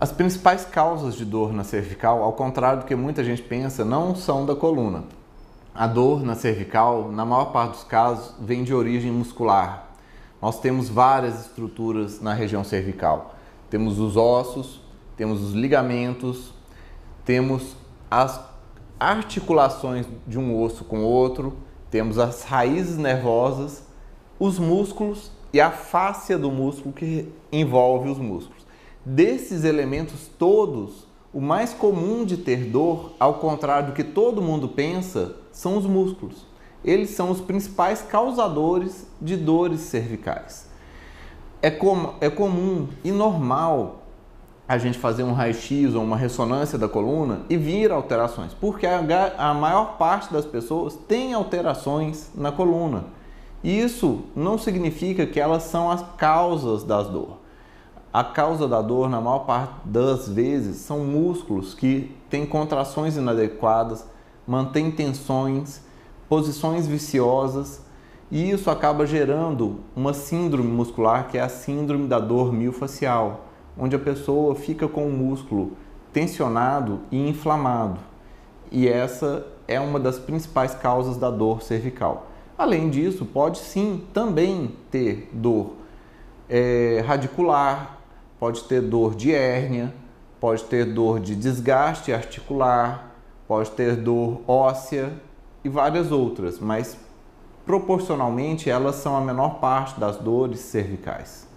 As principais causas de dor na cervical, ao contrário do que muita gente pensa, não são da coluna. A dor na cervical, na maior parte dos casos, vem de origem muscular. Nós temos várias estruturas na região cervical. Temos os ossos, temos os ligamentos, temos as articulações de um osso com outro, temos as raízes nervosas, os músculos e a fáscia do músculo que envolve os músculos. Desses elementos todos, o mais comum de ter dor, ao contrário do que todo mundo pensa, são os músculos. Eles são os principais causadores de dores cervicais. É, com, é comum e normal a gente fazer um raio-x ou uma ressonância da coluna e vir alterações, porque a, a maior parte das pessoas tem alterações na coluna. Isso não significa que elas são as causas das dor. A causa da dor, na maior parte das vezes, são músculos que têm contrações inadequadas, mantêm tensões, posições viciosas, e isso acaba gerando uma síndrome muscular que é a síndrome da dor miofascial onde a pessoa fica com o músculo tensionado e inflamado. E essa é uma das principais causas da dor cervical. Além disso, pode sim também ter dor é, radicular, pode ter dor de hérnia, pode ter dor de desgaste articular, pode ter dor óssea e várias outras, mas proporcionalmente elas são a menor parte das dores cervicais.